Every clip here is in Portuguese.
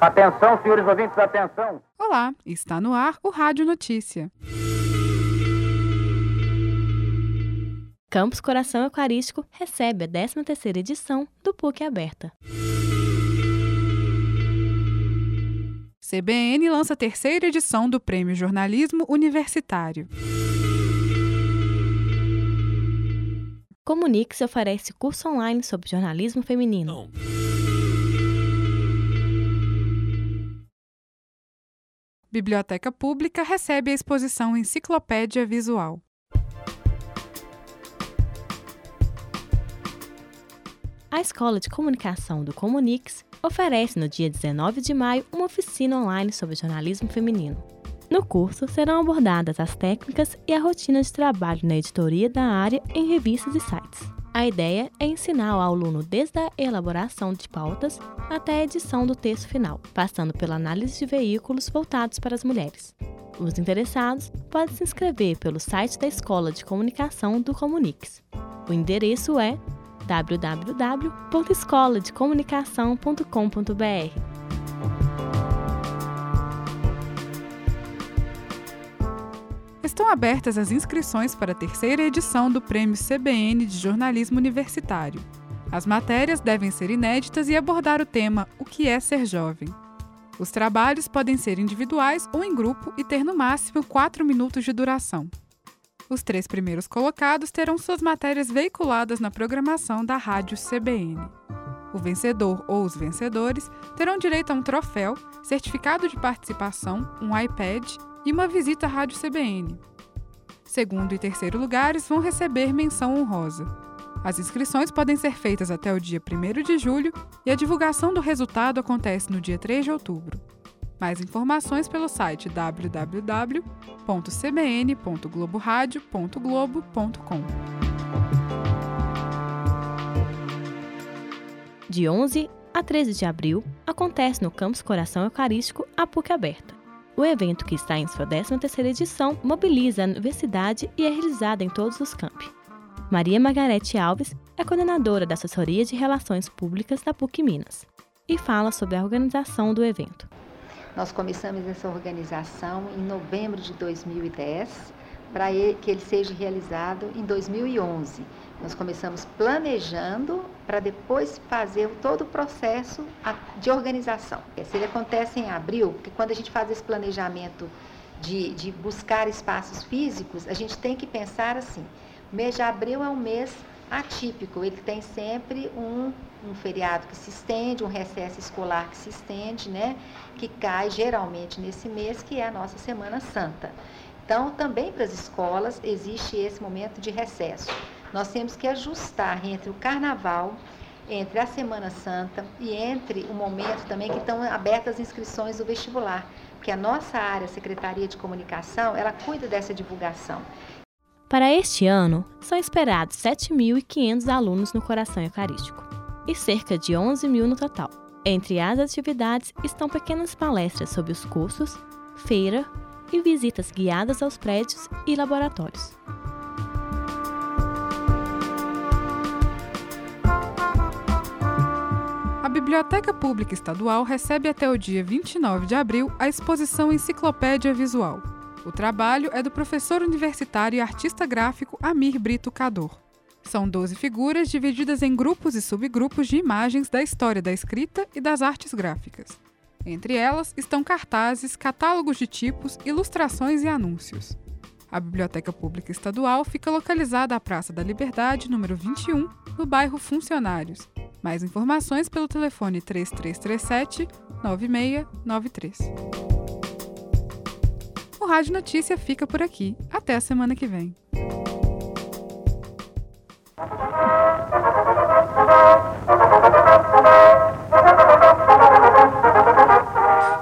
Atenção, senhores ouvintes, atenção. Olá, está no ar o Rádio Notícia. Campus Coração Eucarístico recebe a 13ª edição do PUC Aberta. CBN lança a terceira edição do Prêmio Jornalismo Universitário. Comunique-se oferece curso online sobre jornalismo feminino. Biblioteca Pública recebe a exposição Enciclopédia Visual. A Escola de Comunicação do Comunix oferece no dia 19 de maio uma oficina online sobre jornalismo feminino. No curso serão abordadas as técnicas e a rotina de trabalho na editoria da área em revistas e sites. A ideia é ensinar o aluno desde a elaboração de pautas até a edição do texto final, passando pela análise de veículos voltados para as mulheres. Os interessados podem se inscrever pelo site da Escola de Comunicação do Comunix. O endereço é www.escoladecomunicação.com.br. Estão abertas as inscrições para a terceira edição do Prêmio CBN de Jornalismo Universitário. As matérias devem ser inéditas e abordar o tema O que é ser jovem. Os trabalhos podem ser individuais ou em grupo e ter no máximo 4 minutos de duração. Os três primeiros colocados terão suas matérias veiculadas na programação da Rádio CBN. O vencedor ou os vencedores terão direito a um troféu, certificado de participação, um iPad e uma visita à Rádio CBN. Segundo e terceiro lugares vão receber menção honrosa. As inscrições podem ser feitas até o dia 1 de julho e a divulgação do resultado acontece no dia 3 de outubro. Mais informações pelo site www.cbn.globoradio.globo.com. De 11 a 13 de abril, acontece no Campus Coração Eucarístico a PUC Aberta. O evento, que está em sua 13ª edição, mobiliza a universidade e é realizado em todos os campi. Maria Margarete Alves é coordenadora da Assessoria de Relações Públicas da PUC Minas e fala sobre a organização do evento. Nós começamos essa organização em novembro de 2010 para que ele seja realizado em 2011. Nós começamos planejando para depois fazer todo o processo de organização. Se ele acontece em abril, porque quando a gente faz esse planejamento de, de buscar espaços físicos, a gente tem que pensar assim: o mês de abril é um mês atípico, ele tem sempre um, um feriado que se estende, um recesso escolar que se estende, né? Que cai geralmente nesse mês, que é a nossa Semana Santa. Então, também para as escolas existe esse momento de recesso. Nós temos que ajustar entre o carnaval, entre a Semana Santa e entre o momento também que estão abertas as inscrições do vestibular, porque a nossa área, a Secretaria de Comunicação, ela cuida dessa divulgação. Para este ano, são esperados 7.500 alunos no Coração Eucarístico e cerca de 11 mil no total. Entre as atividades estão pequenas palestras sobre os cursos, feira e visitas guiadas aos prédios e laboratórios. A Biblioteca Pública Estadual recebe até o dia 29 de abril a exposição Enciclopédia Visual o trabalho é do professor universitário e artista gráfico Amir Brito Cador. São 12 figuras divididas em grupos e subgrupos de imagens da história da escrita e das artes gráficas. Entre elas estão cartazes, catálogos de tipos, ilustrações e anúncios. A Biblioteca Pública Estadual fica localizada à Praça da Liberdade, número 21, no bairro Funcionários. Mais informações pelo telefone 3337 9693. O Rádio Notícia fica por aqui. Até a semana que vem.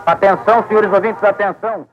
Atenção, senhores ouvintes, atenção.